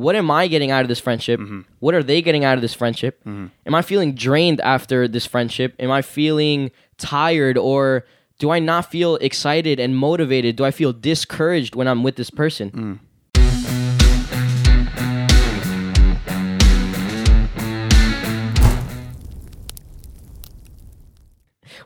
what am I getting out of this friendship? Mm-hmm. What are they getting out of this friendship? Mm-hmm. Am I feeling drained after this friendship? Am I feeling tired or do I not feel excited and motivated? Do I feel discouraged when I'm with this person? Mm.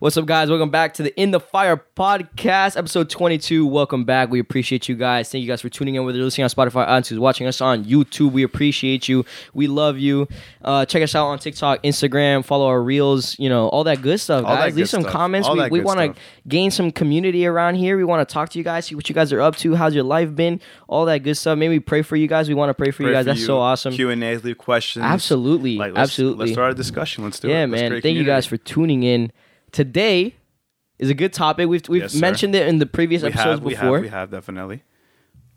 What's up, guys? Welcome back to the In the Fire podcast, episode 22. Welcome back. We appreciate you guys. Thank you guys for tuning in, whether you're listening on Spotify, iTunes, watching us on YouTube. We appreciate you. We love you. Uh, check us out on TikTok, Instagram, follow our reels, you know, all that good stuff, All guys. Leave some stuff. comments. All we we want to gain some community around here. We want to talk to you guys, see what you guys are up to. How's your life been? All that good stuff. Maybe pray for you guys. We want to pray for you guys. for That's so awesome. Q and A's, leave questions. Absolutely. Like, let's, Absolutely. Let's start a discussion. Let's do it. yeah, man. Thank you guys for tuning in. Today is a good topic. We've we've Yes, mentioned it in the previous we episodes have, we before. have, we have definitely.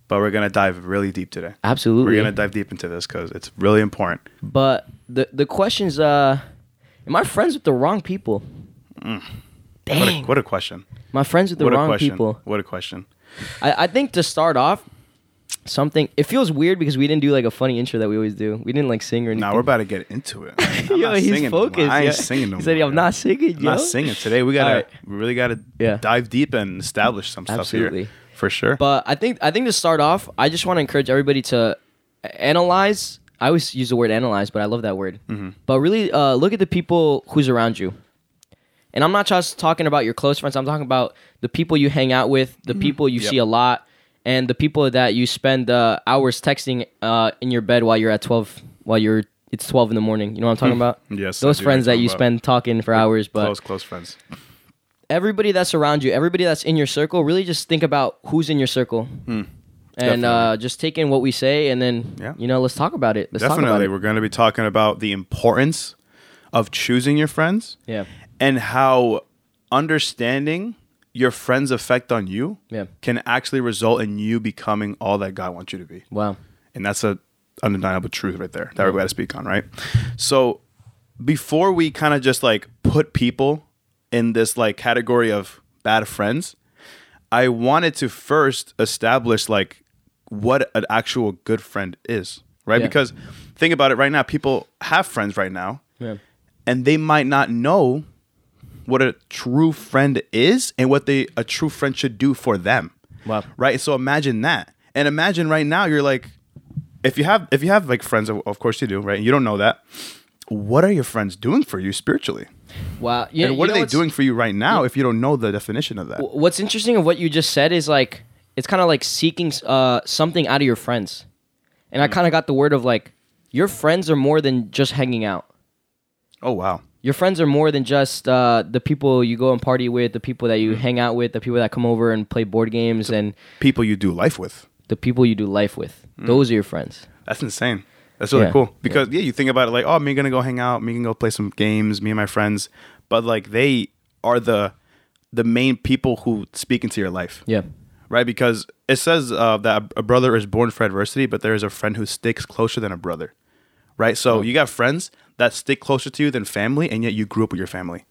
But we're gonna dive really deep today. Absolutely. We're gonna dive deep into this because it's really important. But the the question's uh am I friends with the wrong people? What a, what a question. My friends with the what wrong people? What a question. I, I think to start off, something it feels weird because we didn't do like a funny intro that we always do. We didn't like sing or anything. Now we're about to get into it. I'm Yo, not he's singing no more. focused. I ain't yeah. singing no He said, I'm not singing, I'm yo. not singing today. We gotta, Alright. we really gotta Yeah. dive deep and establish some stuff Absolutely. here for sure. But I think I think to start off, I just want to encourage everybody to analyze. I always use the word analyze, but I love that word. Mm-hmm. But really, uh, look at the people who's around you. And I'm not just talking about your close friends. I'm talking about the people you hang out with, the people you Mm-hmm. Yep. see a lot, and the people that you spend uh, hours texting uh, in your bed while you're at 12, while you're it's 12 in the morning. You know what I'm talking about? Yes, Those friends that you spend talking for hours, but close, close friends. everybody that's around you, everybody that's in your circle, really just think about who's in your circle. and uh, just take in what we say, and then Yeah. you know, let's talk about it. Let's talk about Definitely, it. we're going to be talking about the importance of choosing your friends Yeah, and how understanding your friends' effect on you Yeah. can actually result in you becoming all that God wants you to be. wow. And that's a undeniable truth right there that we got to speak on, right? So before we kind of just like put people in this like category of bad friends, I wanted to first establish like what an actual good friend is, right? Yeah. Because think about it right now, people have friends right now Yeah, and they might not know what a true friend is and what they a true friend should do for them. Wow. Right? So imagine that. And imagine right now you're like if you have if you have like friends of, course you do, right? And you don't know that. What are your friends doing for you spiritually? wow. Yeah, and what are they doing for you right now if you don't know the definition of that? What's interesting of what you just said is like it's kind of like seeking uh, something out of your friends, and Hmm. I kind of got the word of like your friends are more than just hanging out. Oh wow. Your friends are more than just uh, the people you go and party with, the people that you Hmm. hang out with, the people that come over and play board games, and People you do life with. the people you do life with. Those are your friends. That's insane. That's really Yeah. cool because yeah. you think about it like, oh, me gonna go hang out, me gonna go play some games, me and my friends, but like they are the the main people who speak into your life, Yeah. right? Because it says uh, that a brother is born for adversity, but there is a friend who sticks closer than a brother, right? So you got friends that stick closer to you than family, and yet you grew up with your family,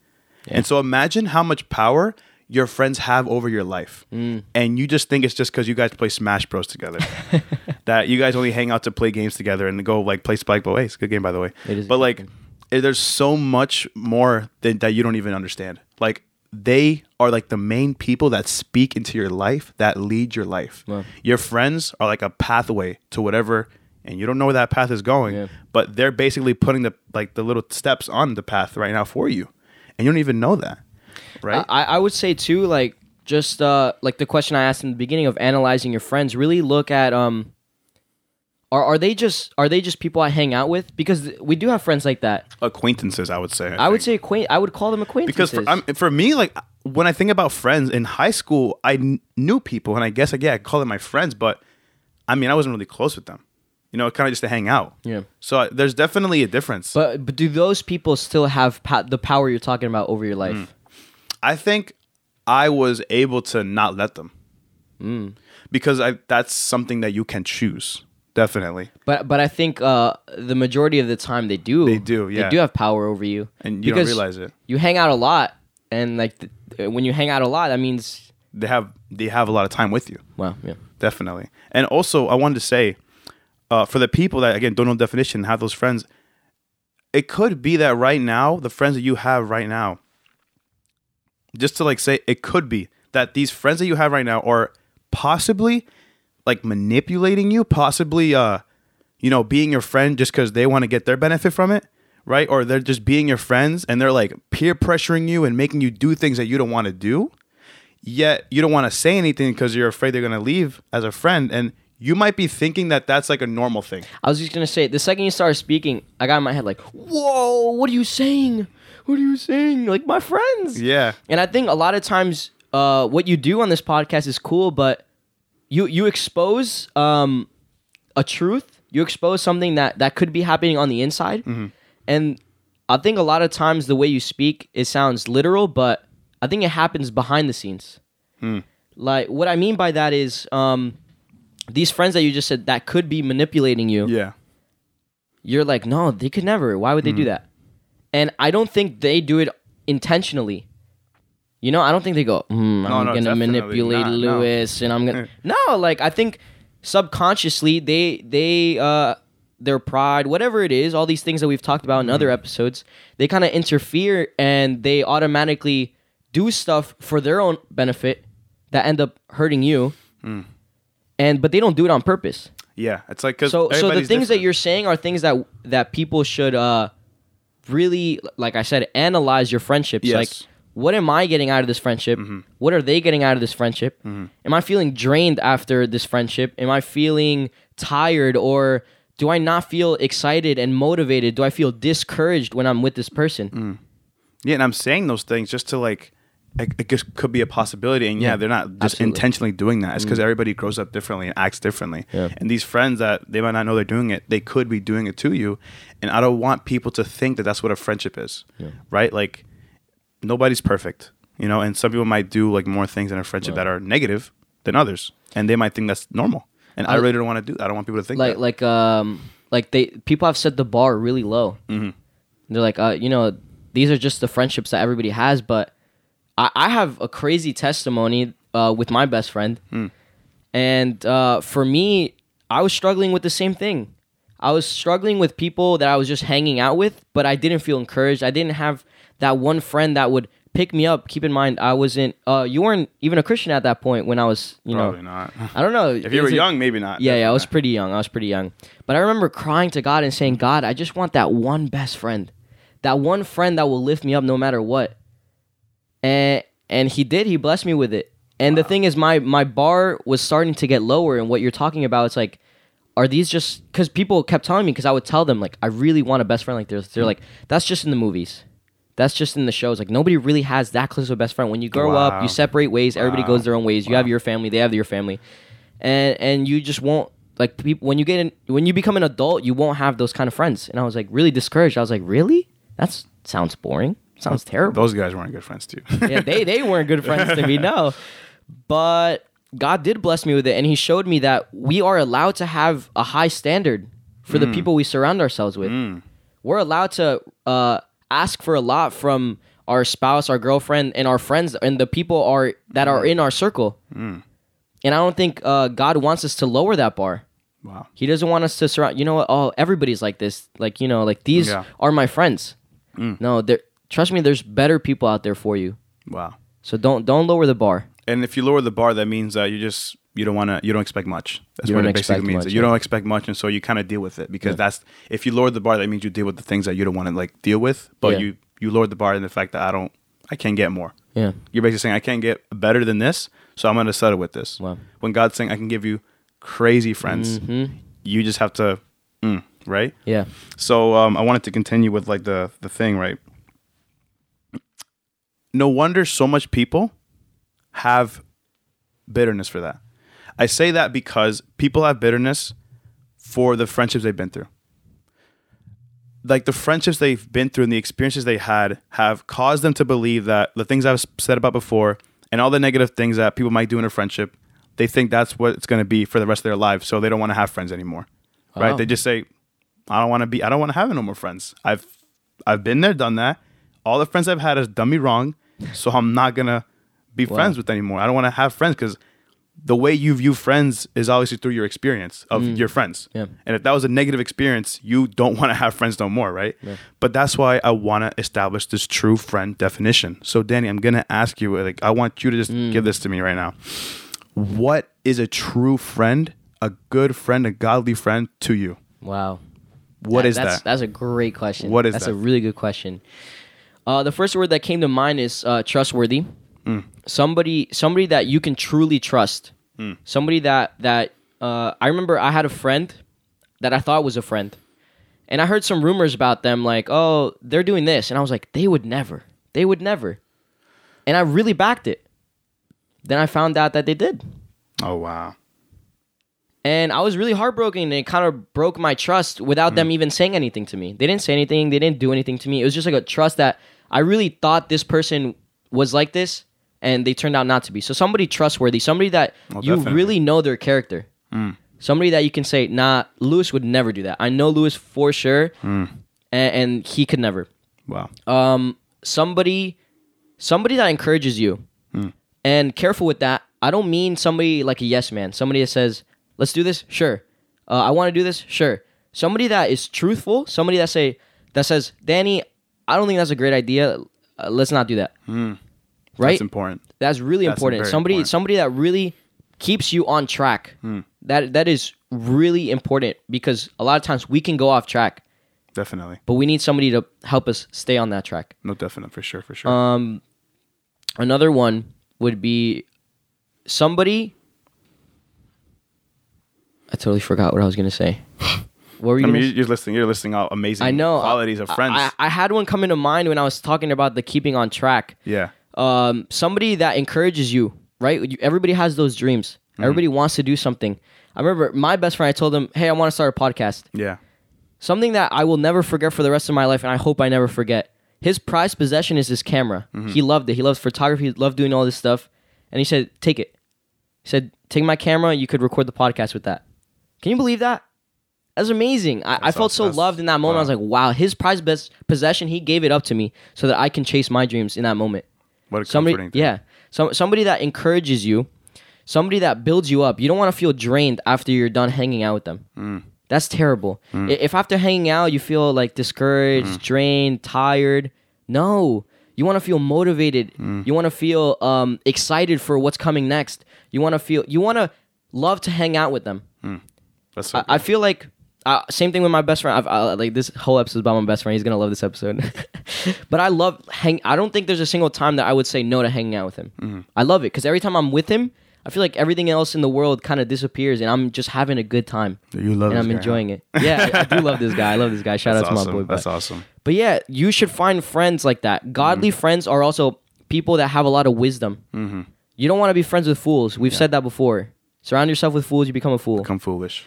and so imagine how much power your friends have over your life, and you just think it's just because you guys play Smash Bros together that you guys only hang out to play games together and go like play Spikeball. Hey, it's a good game by the way. It is But like, game. eh, there's so much more that, that you don't even understand. Like they are like the main people that speak into your life, that lead your life. Wow. Your friends are like a pathway to whatever, and you don't know where that path is going. Yeah. But they're basically putting the like the little steps on the path right now for you, and you don't even know that, right? I, I would say too, like just uh, like the question I asked in the beginning of analyzing your friends. Really look at um, are are they just are they just people I hang out with? Because we do have friends like that. Acquaintances, I would say. I would say acquaint. I would call them because acquaintances. for, I'm, for me like when i think about friends in high school i kn- knew people and i guess like yeah i call them my friends but i mean i wasn't really close with them you know kind of just to hang out Yeah. so uh, there's definitely a difference but but do those people still have pa- the power you're talking about over your life? Mm. i think i was able to not let them Mm. because I, that's something that you can choose definitely But but I think uh, the majority of the time they do. They do, yeah. They do have power over you, and you don't realize it You hang out a lot, and like th- when you hang out a lot, that means they have they have a lot of time with you well, yeah, definitely. And also, I wanted to say, uh, for the people that again don't know definition, have those friends. It could be that right now, the friends that you have right now, just to like say, it could be that these friends that you have right now are possibly like manipulating you, possibly, uh, you know, being your friend just because they want to get their benefit from it, right? Or they're just being your friends and they're like peer pressuring you and making you do things that you don't want to do. Yet you don't want to say anything because you're afraid they're gonna leave as a friend, and you might be thinking that that's like a normal thing. I was just gonna say the second you started speaking, I got in my head like, "Whoa, what are you saying? What are you saying?" Like my friends. Yeah, And I think a lot of times, uh, what you do on this podcast is cool, but you you expose um, a truth. You expose something that that could be happening on the inside, and I think a lot of times the way you speak it sounds literal, but I think it happens behind the scenes. Like what I mean by that is, um, these friends that you just said that could be manipulating you yeah, you're like, no, they could never. Why would they do Hmm. that? And I don't think they do it intentionally. You know, I don't think they go, mm, No, I'm no, gonna manipulate not, no. Louis, and I'm gonna no, like I think subconsciously they they uh their pride, whatever it is, all these things that we've talked about in Hmm. other episodes, they kind of interfere and they automatically do stuff for their own benefit that end up hurting you. Hmm. And but they don't do it on purpose. Yeah. It's like because so so the things that you're saying are things that that people should uh really like i said analyze your friendships. Yes. like what am i getting out of this friendship? Mm-hmm. What are they getting out of this friendship? Mm-hmm. Am i feeling drained after this friendship? Am i feeling tired or do i not feel excited and motivated? Do i feel discouraged when i'm with this person? Mm. Yeah, and I'm saying those things just to like. It, it just could be a possibility, and yeah, Yeah, they're not just absolutely. intentionally doing that. It's because everybody grows up differently and acts differently. Yeah. And these friends that they might not know they're doing it, they could be doing it to you. And I don't want people to think that that's what a friendship is, right? Like nobody's perfect, you know. And some people might do like more things in a friendship that are negative than others, and they might think that's normal. And I, I- really don't want to do. I don't want people to think like that. like um like they people have set the bar really low. Mm-hmm. They're like, uh, you know, these are just the friendships that everybody has. But I, I have a crazy testimony uh, with my best friend, and uh, for me, I was struggling with the same thing. I was struggling with people that I was just hanging out with, but I didn't feel encouraged. I didn't have that one friend that would pick me up. Keep in mind, I wasn't. Uh, you weren't even a Christian at that point when I was. You Probably know, not. I don't know. if you were it- young, maybe not. yeah, yeah, I was pretty young. I was pretty young. But I remember crying to God and saying, God, I just want that one best friend. That one friend that will lift me up no matter what. And and he did, he blessed me with it. And the thing is my my bar was starting to get lower and what you're talking about it's like are these just cuz people kept telling me cuz I would tell them like I really want a best friend like this. They're like that's just in the movies. That's just in the shows. Like nobody really has that close of a best friend. When you grow up, you separate ways. Everybody goes their own ways. You have your family. They have your family, and and you just won't like people when you get in when you become an adult. You won't have those kind of friends. And I was like really discouraged. I was like, really? That sounds boring. Sounds terrible. Those guys weren't good friends too. yeah, they they weren't good friends to me. No, but God did bless me with it, and He showed me that we are allowed to have a high standard for the mm. people we surround ourselves with. Mm. We're allowed to uh, ask for a lot from our spouse, our girlfriend, and our friends, and the people are that are mm. in our circle. And I don't think uh, God wants us to lower that bar. wow. He doesn't want us to surround. You know what? Oh, everybody's like this. Like you know, like these Yeah. are my friends. No, there. Trust me, there's better people out there for you. Wow. So don't don't lower the bar. And if you lower the bar, that means that you just you don't want to you don't expect much. That's what it basically means. much, you yeah. don't expect much, and so you kind of deal with it because that's if you lower the bar, that means you deal with the things that you don't want to like deal with. But Yeah. you you lower the bar in the fact that I don't I can't get more. Yeah. You're basically saying I can't get better than this, so I'm going to settle with this. Wow. When God's saying I can give you crazy friends, you just have to, mm, right? Yeah. So um, I wanted to continue with like the the thing, right? No wonder so much people have bitterness for that. I say that because people have bitterness for the friendships they've been through. Like the friendships they've been through and the experiences they had have caused them to believe that the things I've said about before and all the negative things that people might do in a friendship, they think that's what it's going to be for the rest of their lives. So they don't want to have friends anymore. Right? Oh. They just say, I don't want to be, I don't want to have no more friends. I've, I've been there, done that. All the friends I've had has done me wrong. So I'm not going to be friends with anymore. I don't want to have friends because the way you view friends is obviously through your experience of mm. your friends. Yeah. And if that was a negative experience, you don't want to have friends no more, right? Yeah. But that's why I want to establish this true friend definition. So, Danny, I'm gonna ask you, like, I want you to just give mm. this to me right now. What is a true friend, a good friend, a godly friend to you? Wow. What That- is that's, that? That's a great question. What is that's that? a really good question. Uh, the first word that came to mind is uh, trustworthy. Mm. Somebody, somebody that you can truly trust. Mm. Somebody that that uh, I remember. I had a friend that I thought was a friend, and I heard some rumors about them, like, oh, they're doing this, and I was like, they would never, they would never, and I really backed it. Then I found out that they did. Oh wow. And I was really heartbroken and it kind of broke my trust without them even saying anything to me. They didn't say anything, they didn't do anything to me. It was just like a trust that I really thought this person was like this and they turned out not to be. So somebody trustworthy, somebody that Well, you definitely. really know their character. Somebody that you can say, nah, Louis would never do that. I know Louis for sure and, and he could never Wow. um somebody somebody that encourages you and careful with that i don't mean somebody like a yes man somebody that says let's do this sure uh, i want to do this sure somebody that is truthful somebody that say that says danny i don't think that's a great idea uh, let's not do that right That's important. that's really That's important somebody important. somebody that really keeps you on track that that is really important because a lot of times we can go off track Definitely. but we need somebody to help us stay on that track No, definite for sure, for sure. um, another one would be somebody. I totally forgot what I was gonna say. What were you? I mean, you're listing, you're listing out amazing I know qualities of friends. I, I had one come into mind when I was talking about the keeping on track. yeah. Um, somebody that encourages you, right? You- Everybody has those dreams. Mm-hmm. Everybody wants to do something. I remember my best friend. I told him, "Hey, I want to start a podcast." Yeah. something that I will never forget for the rest of my life, and I hope I never forget. His prized possession is his camera. Mm-hmm. He loved it. He loves photography. He loved doing all this stuff. And he said, "Take it." He said, "Take my camera. You could record the podcast with that." Can you believe that? That's amazing. I, I felt so loved in that moment. I was like, "Wow!" His prized best possession, he gave it up to me so that I can chase my dreams in that moment What a somebody comforting thing. yeah some, somebody that encourages you somebody that builds you up you don't want to feel drained after you're done hanging out with them Mm. that's terrible I- if after hanging out you feel like discouraged Mm. drained tired no you want to feel motivated Mm. you want to feel um, excited for what's coming next you want to feel you want to love to hang out with them That's so I, I feel like uh, same thing with my best friend. I've, I, like this whole episode is about my best friend. He's gonna love this episode. but I love hang. I don't think there's a single time that I would say no to hanging out with him. Mm-hmm. I love it because every time I'm with him, I feel like everything else in the world kind of disappears, and I'm just having a good time You love and I'm guy, enjoying huh? it. Yeah, I, I do love this guy. I love this guy. Shout That's out to awesome. my boy. That's But, awesome. but yeah, you should find friends like that. Godly Mm-hmm. friends are also people that have a lot of wisdom. Mm-hmm. You don't want to be friends with fools. We've said that before. Surround yourself with fools, you become a fool. Become foolish.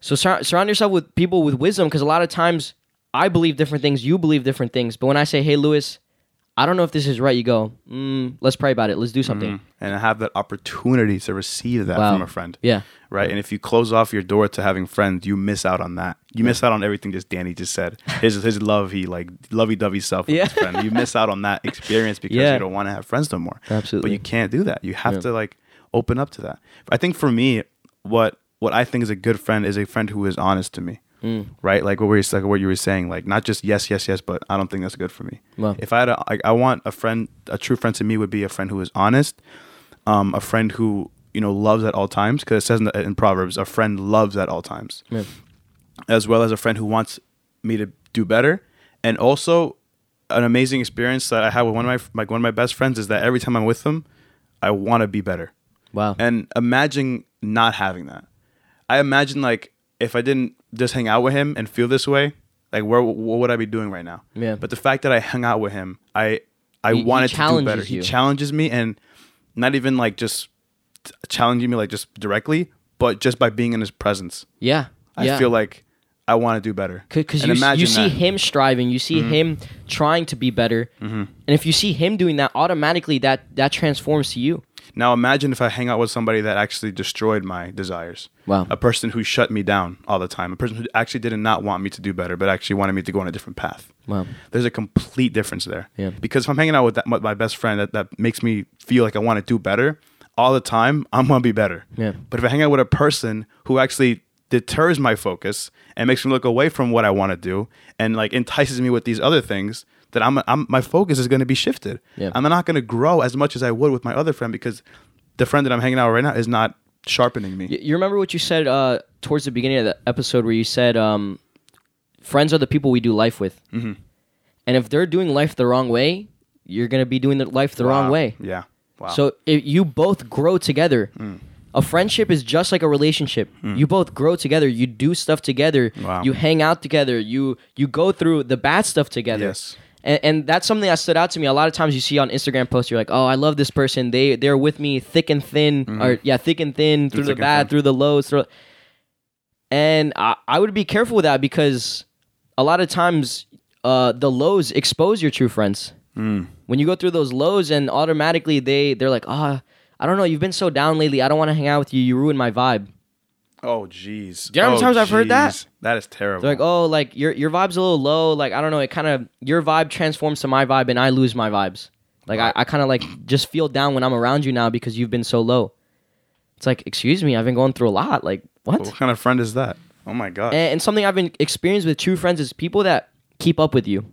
So sur- surround yourself with people with wisdom because a lot of times I believe different things, you believe different things. But when I say, "Hey, Louis, I don't know if this is right," you go, mm, "Let's pray about it. Let's do something." And have that opportunity to receive that Wow. from a friend. Yeah, Right. And if you close off your door to having friends, you miss out on that. You miss out on everything just Danny just said. His his lovey, like lovey dovey stuff with Yeah. his friend. You miss out on that experience because Yeah. you don't want to have friends no more. Absolutely. But you can't do that. You have Yeah. to like open up to that. I think for me, what what I think is a good friend is a friend who is honest to me. Mm. Right, like what we were like what you were saying, like not just yes, yes, yes, but I don't think that's good for me. Well. If I had a, I, I want a friend, a true friend to me would be a friend who is honest, um, a friend who you know loves at all times, because it says in, the, in Proverbs, a friend loves at all times, Yeah. as well as a friend who wants me to do better, and also an amazing experience that I have with one of my like one of my best friends is that every time I'm with them, I want to be better. wow. And imagine not having that. I imagine like if I didn't just hang out with him and feel this way, like where what would I be doing right now? Yeah. But the fact that I hung out with him, I I He- he wanted to do challenges better. He you. challenges me and not even like just t- challenging me like just directly, but just by being in his presence. yeah, I yeah. feel like I want to do better. because And you, s- you see that. Mm-hmm. him striving, you see him trying to be better, and if you see him doing that, automatically that that transforms to you. Now imagine if I hang out with somebody that actually destroyed my desires. Wow. A person who shut me down all the time. A person who actually did not want me to do better, but actually wanted me to go on a different path. Wow. There's a complete difference there. Yeah. Because if I'm hanging out with that, my best friend that, that makes me feel like I want to do better, all the time, I'm gonna be better. Yeah. But if I hang out with a person who actually deters my focus and makes me look away from what I want to do and like entices me with these other things, then I'm, I'm my focus is going to be shifted. Yeah. I'm not going to grow as much as I would with my other friend because the friend that I'm hanging out with right now is not sharpening me. You remember what you said uh, towards the beginning of the episode where you said um, friends are the people we do life with. Mm-hmm. And if they're doing life the wrong way, you're going to be doing the life the wrong way. Yeah. Wow. So if you both grow together. A friendship is just like a relationship. You both grow together. You do stuff together. Wow. You hang out together. You you go through the bad stuff together. Yes. And, and that's something that stood out to me. A lot of times you see on Instagram posts, you're like, "Oh, I love this person. They they're with me thick and thin, or yeah, thick and thin through, the bad, through the lows." Through... And I, I would be careful with that because a lot of times uh, the lows expose your true friends. Mm. When you go through those lows, and automatically they they're like, "Ah, I don't know. You've been so down lately. I don't want to hang out with you. You ruined my vibe." Oh jeez. Do you know how many Oh, times I've heard that? jeez. That is terrible. They're like, "Oh, like your your vibe's a little low. Like I don't know. It kind of your vibe transforms to my vibe, and I lose my vibes. Like I, I kind of like just feel down when I'm around you now because you've been so low. It's like, excuse me, I've been going through a lot. Like what? what kind of friend is that? Oh my god. and, and something I've been experienced with true friends is people that keep up with you,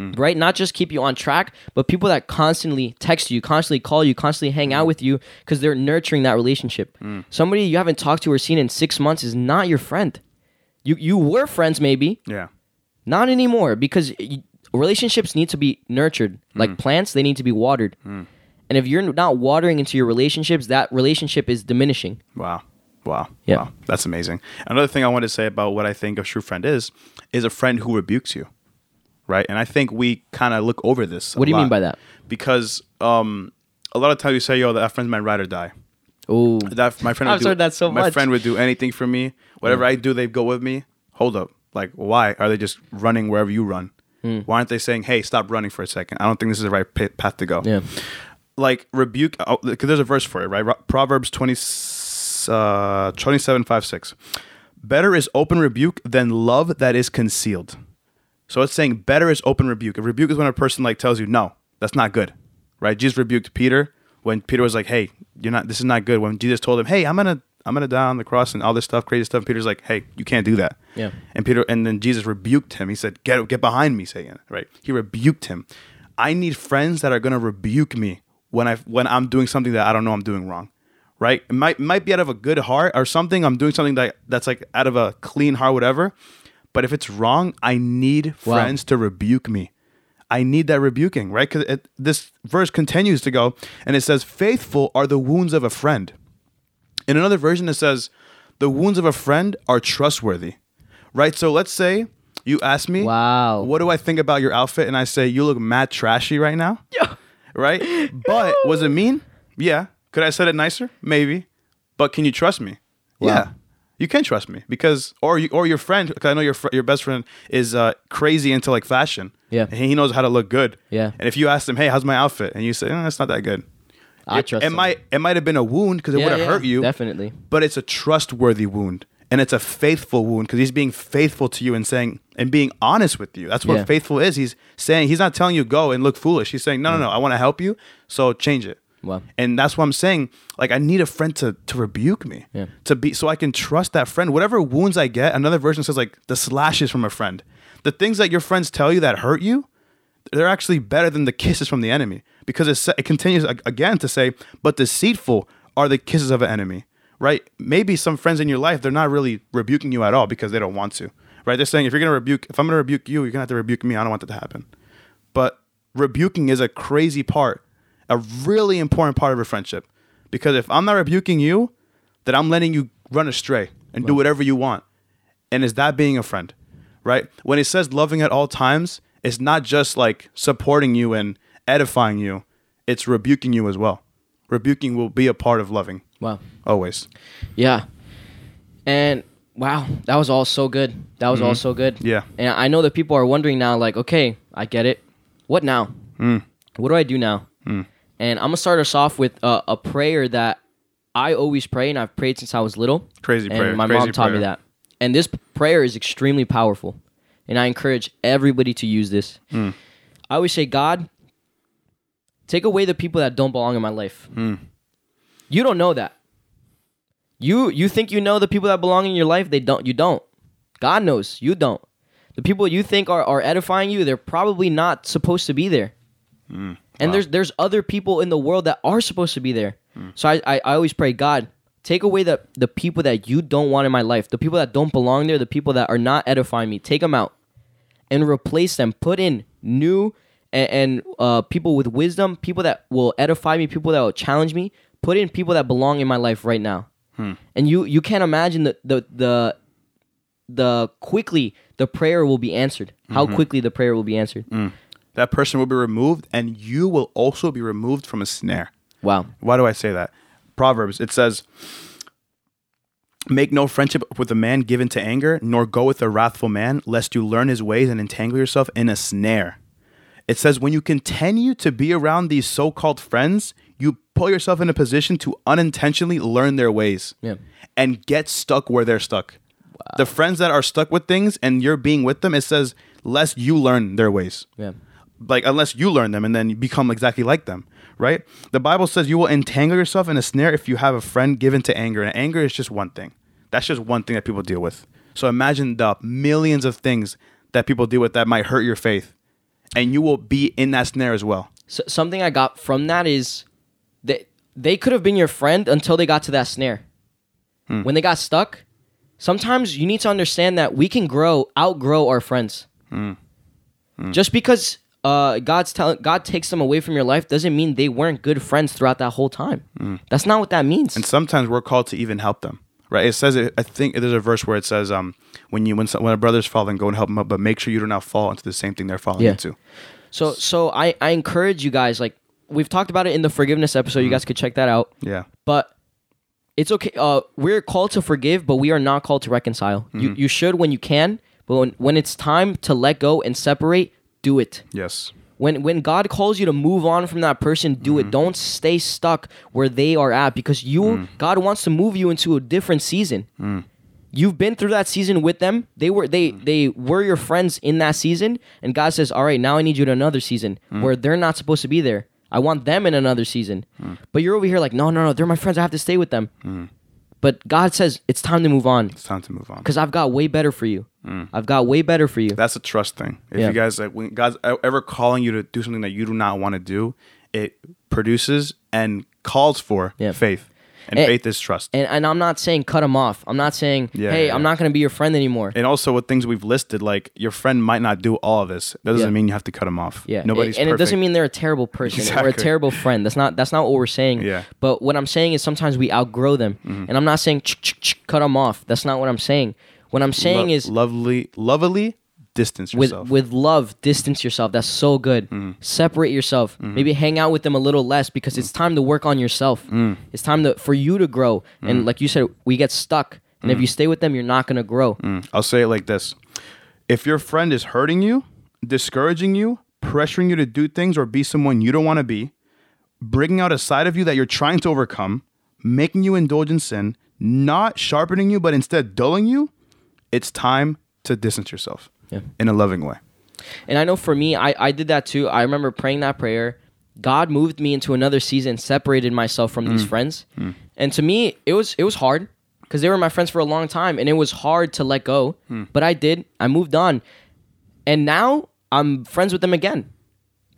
Mm. right? Not just keep you on track, but people that constantly text you, constantly call you, constantly hang out mm. with you because they're nurturing that relationship. Mm. Somebody you haven't talked to or seen in six months is not your friend. You you were friends maybe, yeah. not anymore because relationships need to be nurtured. Like plants, they need to be watered. And if you're not watering into your relationships, that relationship is diminishing. Wow. Wow. Yeah. Wow. That's amazing. Another thing I want to say about what I think a true friend is, is a friend who rebukes you. Right. And I think we kind of look over this. What do you mean by that? Because um, a lot of times you say, yo, that friend's my ride or die. Oh, That my friend I've would do, heard that so my much. friend would do anything for me. Whatever I do, they go with me. Hold up. Like, why are they just running wherever you run? Hmm. Why aren't they saying, "Hey, stop running for a second. I don't think this is the right pa- path to go." yeah. like rebuke because there's a verse for it right proverbs 20 uh 27 5 6 better is open rebuke than love that is concealed so it's saying better is open rebuke a rebuke is when a person like tells you no that's not good right jesus rebuked peter when peter was like hey you're not this is not good when jesus told him hey i'm gonna i'm gonna die on the cross and all this stuff crazy stuff peter's like hey you can't do that Yeah. and Peter, and then Jesus rebuked him. He said, "Get get behind me, Satan!" Right? He rebuked him. I need friends that are going to rebuke me when I when I'm doing something that I don't know I'm doing wrong. Right? It might might be out of a good heart or something. I'm doing something that that's like out of a clean heart, whatever. But if it's wrong, I need Wow. friends to rebuke me. I need that rebuking, right? Because this verse continues to go, and it says, "Faithful are the wounds of a friend." In another version, it says, "The wounds of a friend are trustworthy." Right. So let's say you ask me, Wow. what do I think about your outfit?" And I say, "You look mad trashy right now." Yeah. Right. But was it mean? Yeah. Could I have said it nicer? Maybe. But can you trust me? Yeah. You can trust me because, or you, or your friend, because I know your fr- your best friend is uh, crazy into like fashion. Yeah. and he knows how to look good. Yeah. and if you ask him, "Hey, how's my outfit?" and you say, "Eh, "It's not that good," I it, trust it him. might it might have been a wound because it Yeah, would have yeah, hurt you, Definitely. but it's a trustworthy wound and it's a faithful wound because he's being faithful to you and saying and being honest with you. That's what Yeah. faithful is. He's saying he's not telling you go and look foolish. He's saying no, no, no. I want to help you, so change it. Wow. And that's what I'm saying. Like I need a friend to to rebuke me, Yeah. to be so I can trust that friend. Whatever wounds I get, another version says like the slashes from a friend. The things that your friends tell you that hurt you, they're actually better than the kisses from the enemy because it, it continues again to say, but deceitful are the kisses of an enemy, right? Maybe some friends in your life, they're not really rebuking you at all because they don't want to, right? They're saying, if you're going to rebuke, if I'm going to rebuke you, you're going to have to rebuke me. I don't want that to happen. But rebuking is a crazy part, a really important part of a friendship because if I'm not rebuking you, then I'm letting you run astray and do whatever you want. And is that being a friend? Right? When it says loving at all times, it's not just like supporting you and edifying you, it's rebuking you as well. Rebuking will be a part of loving, Wow. always. Yeah. And wow, that was all so good. That was all so good. Mm-hmm. Yeah. And I know that people are wondering now, like, okay, I get it. What now? Mm. What do I do now? And I'm gonna start us off with uh, a prayer that I always pray, and I've prayed since I was little. Crazy and prayer, my crazy mom taught me that. And this prayer is extremely powerful, and I encourage everybody to use this. Mm. I always say, God, take away the people that don't belong in my life. You don't know that. You you think you know the people that belong in your life? They don't. You don't. God knows. You don't. The people you think are, are edifying you, they're probably not supposed to be there. And there's there's other people in the world that are supposed to be there. Hmm. So I, I, I always pray, God, take away the the people that you don't want in my life, the people that don't belong there, the people that are not edifying me. Take them out and replace them. Put in new and, and uh, people with wisdom, people that will edify me, people that will challenge me. Put in people that belong in my life right now. Hmm. And you you can't imagine the the the the quickly the prayer will be answered. How mm-hmm. quickly the prayer will be answered. Mm. That person will be removed, and you will also be removed from a snare. Wow. Why do I say that? Proverbs, it says, Make no friendship with a man given to anger, nor go with a wrathful man, lest you learn his ways and entangle yourself in a snare. It says, When you continue to be around these so called friends, you put yourself in a position to unintentionally learn their ways Yeah. and get stuck where they're stuck. The friends that are stuck with things and you're being with them, it says, lest you learn their ways Yeah. Like unless you learn them and then you become exactly like them right? The bible says you will entangle yourself in a snare if you have a friend given to anger and anger is just one thing. That's just one thing that people deal with. So imagine the millions of things that people deal with that might hurt your faith and you will be in that snare as well. So, something I got from that is that they could have been your friend until they got to that snare. Hmm. When they got stuck, sometimes you need to understand that we can grow, outgrow our friends. Hmm. Hmm. Just because uh, God's telling God takes them away from your life doesn't mean they weren't good friends throughout that whole time. That's not what that means. and sometimes we're called to even help them right it says it, i think there's a verse where it says um when you when, some, when a brother's falling go and help them up but make sure you do not fall into the same thing they're falling Yeah. into So so I I encourage you guys like we've talked about it in the forgiveness episode. You guys could check that out. yeah But it's okay. Uh, we're called to forgive, but we are not called to reconcile. You you should when you can, but when when it's time to let go and separate, do it. yes When when God calls you to move on from that person, do it. Mm-hmm. Don't stay stuck where they are at because you mm. God wants to move you into a different season. Mm. You've been through that season with them. They were they mm. they were your friends in that season, and God says, "All right, now I need you to another season where they're not supposed to be there. I want them in another season." But you're over here like, "No, no, no, they're my friends. I have to stay with them." But God says it's time to move on it's time to move on because I've got way better for you. Mm. I've got way better for you. That's a trust thing. If Yeah. you guys like when God's ever calling you to do something that you do not want to do, it produces and calls for Yeah. faith. And And- faith is trust. And and I'm not saying cut them off. I'm not saying, Yeah, hey, yeah, I'm yeah. not going to be your friend anymore. And also with things we've listed, like your friend might not do all of this. That doesn't mean you have to cut them off. Yeah, Nobody's and it doesn't mean they're a terrible person or a terrible friend. That's not that's not what we're saying. Yeah. But what I'm saying is sometimes we outgrow them, mm-hmm. and I'm not saying cut them off. That's not what I'm saying. What I'm saying Lo- is lovely, lovely distance with yourself. with love, distance yourself. That's so good. Mm-hmm. Separate yourself. Mm-hmm. Maybe hang out with them a little less because it's mm. time to work on yourself. Mm. It's time to for you to grow. And mm. like you said, we get stuck. And if you stay with them, you're not gonna grow. Mm, I'll say it like this: If your friend is hurting you, discouraging you, pressuring you to do things or be someone you don't want to be, bringing out a side of you that you're trying to overcome, making you indulge in sin, not sharpening you but instead dulling you, it's time to distance yourself Yeah. in a loving way. And I know for me, I, I did that too. I remember praying that prayer. God moved me into another season, separated myself from these mm. friends. Mm. And to me, it was it was hard because they were my friends for a long time and it was hard to let go. Mm. But I did. I moved on. And now I'm friends with them again.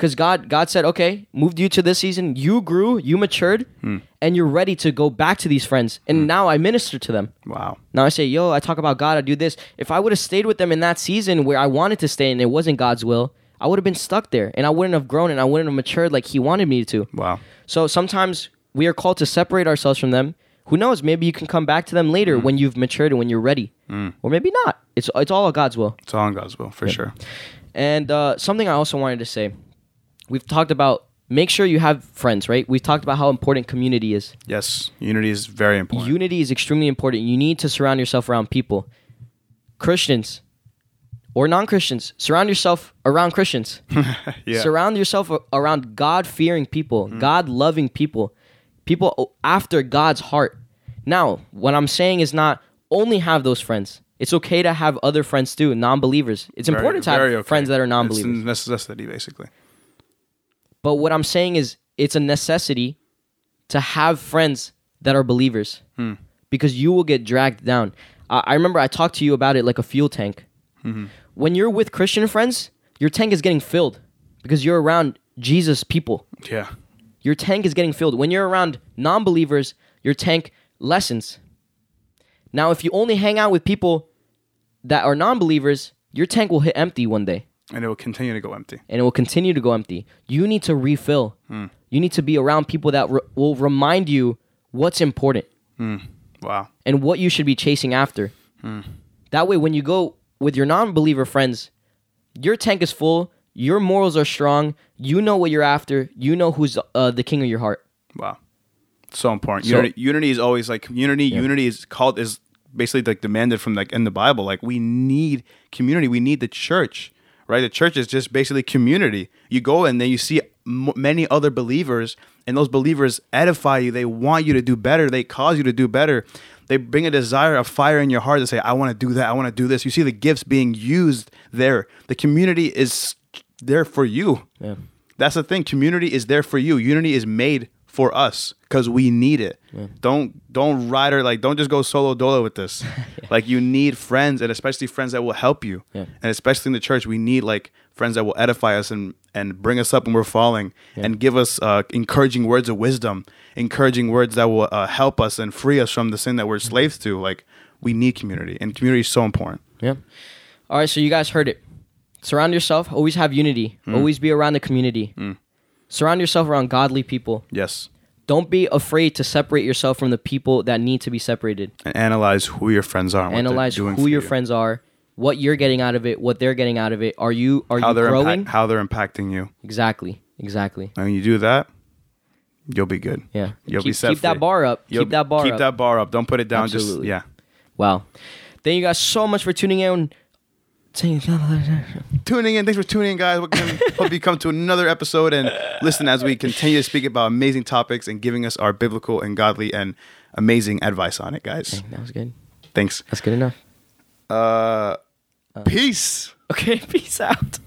Cuz God God said, "Okay, moved you to this season. You grew, you matured, hmm. and you're ready to go back to these friends." And hmm. now I minister to them. Wow. Now I say, yo, I talk about God, I do this. If I would have stayed with them in that season where I wanted to stay and it wasn't God's will, I would have been stuck there and I wouldn't have grown and I wouldn't have matured like He wanted me to. Wow. So sometimes we are called to separate ourselves from them. Who knows? Maybe you can come back to them later hmm. when you've matured and when you're ready, or maybe not. It's it's all God's will. It's all in God's will, for sure. And uh, something I also wanted to say, we've talked about make sure you have friends, right? We've talked about how important community is. Yes, unity is very important. Unity is extremely important. You need to surround yourself around people. Christians or non Christians, surround yourself around Christians. yeah. Surround yourself around God fearing people, mm-hmm. God loving people, people after God's heart. Now, what I'm saying is not only have those friends. It's okay to have other friends too, non believers. It's Very- important to have okay. friends that are non It's a believers. necessity, basically. But what I'm saying is it's a necessity to have friends that are believers Hmm. because you will get dragged down. I I remember I talked to you about it like a fuel tank. Mm-hmm. When you're with Christian friends, your tank is getting filled because you're around Jesus people. Yeah. Your tank is getting filled. When you're around non believers, your tank lessens. Now, if you only hang out with people that are non believers, your tank will hit empty one day And it will continue to go empty. and it will continue to go empty. You need to refill. Hmm. You need to be around people that re- will remind you what's important hmm. Wow. and what you should be chasing after. Hmm. That way, when you go with your non believer friends, your tank is full, your morals are strong, you know what you're after, you know who's uh, the king of your heart. Wow. So important. So- unity, unity is always like unity. Unity is called is basically like demanded from like in the Bible. Like we need community. We need the church, right? The church is just basically community. You go and then you see m- many other believers, and those believers edify you. They want you to do better. They cause you to do better. They bring a desire, a fire in your heart to say, "I want to do that. I want to do this." You see the gifts being used there. The community is there for you. Yeah. That's the thing. Community is there for you. Unity is made for us because we need it. Don't don't ride or like don't just go solo dolo with this. Like you need friends and especially friends that will help you. Yeah. And especially in the church, we need like friends that will edify us and and bring us up when we're falling and give us uh, encouraging words of wisdom, encouraging words that will uh, help us and free us from the sin that we're slaves to. Like we need community and community is so important. Yeah. All right, so you guys heard it. Surround yourself, always have unity, always be around the community. Surround yourself around godly people. Yes. Don't be afraid to separate yourself from the people that need to be separated. And analyze who your friends are. Analyze doing who your you. friends are, what you're getting out of it, what they're getting out of it. Are you are how you they're growing? impact, how they're impacting you. exactly. Exactly. And when you do that, you'll be good. Yeah. You'll keep, be set keep that bar up. You'll keep that bar Keep up. Keep that bar up. Don't put it down. Absolutely. Just yeah. Wow. Thank you guys so much for tuning in. Tuning in. Thanks for tuning in, guys. We hope you come to another episode and listen as we continue to speak about amazing topics and giving us our biblical and godly and amazing advice on it, guys. That was good. Thanks. That's good enough. Uh, peace. Okay, peace out.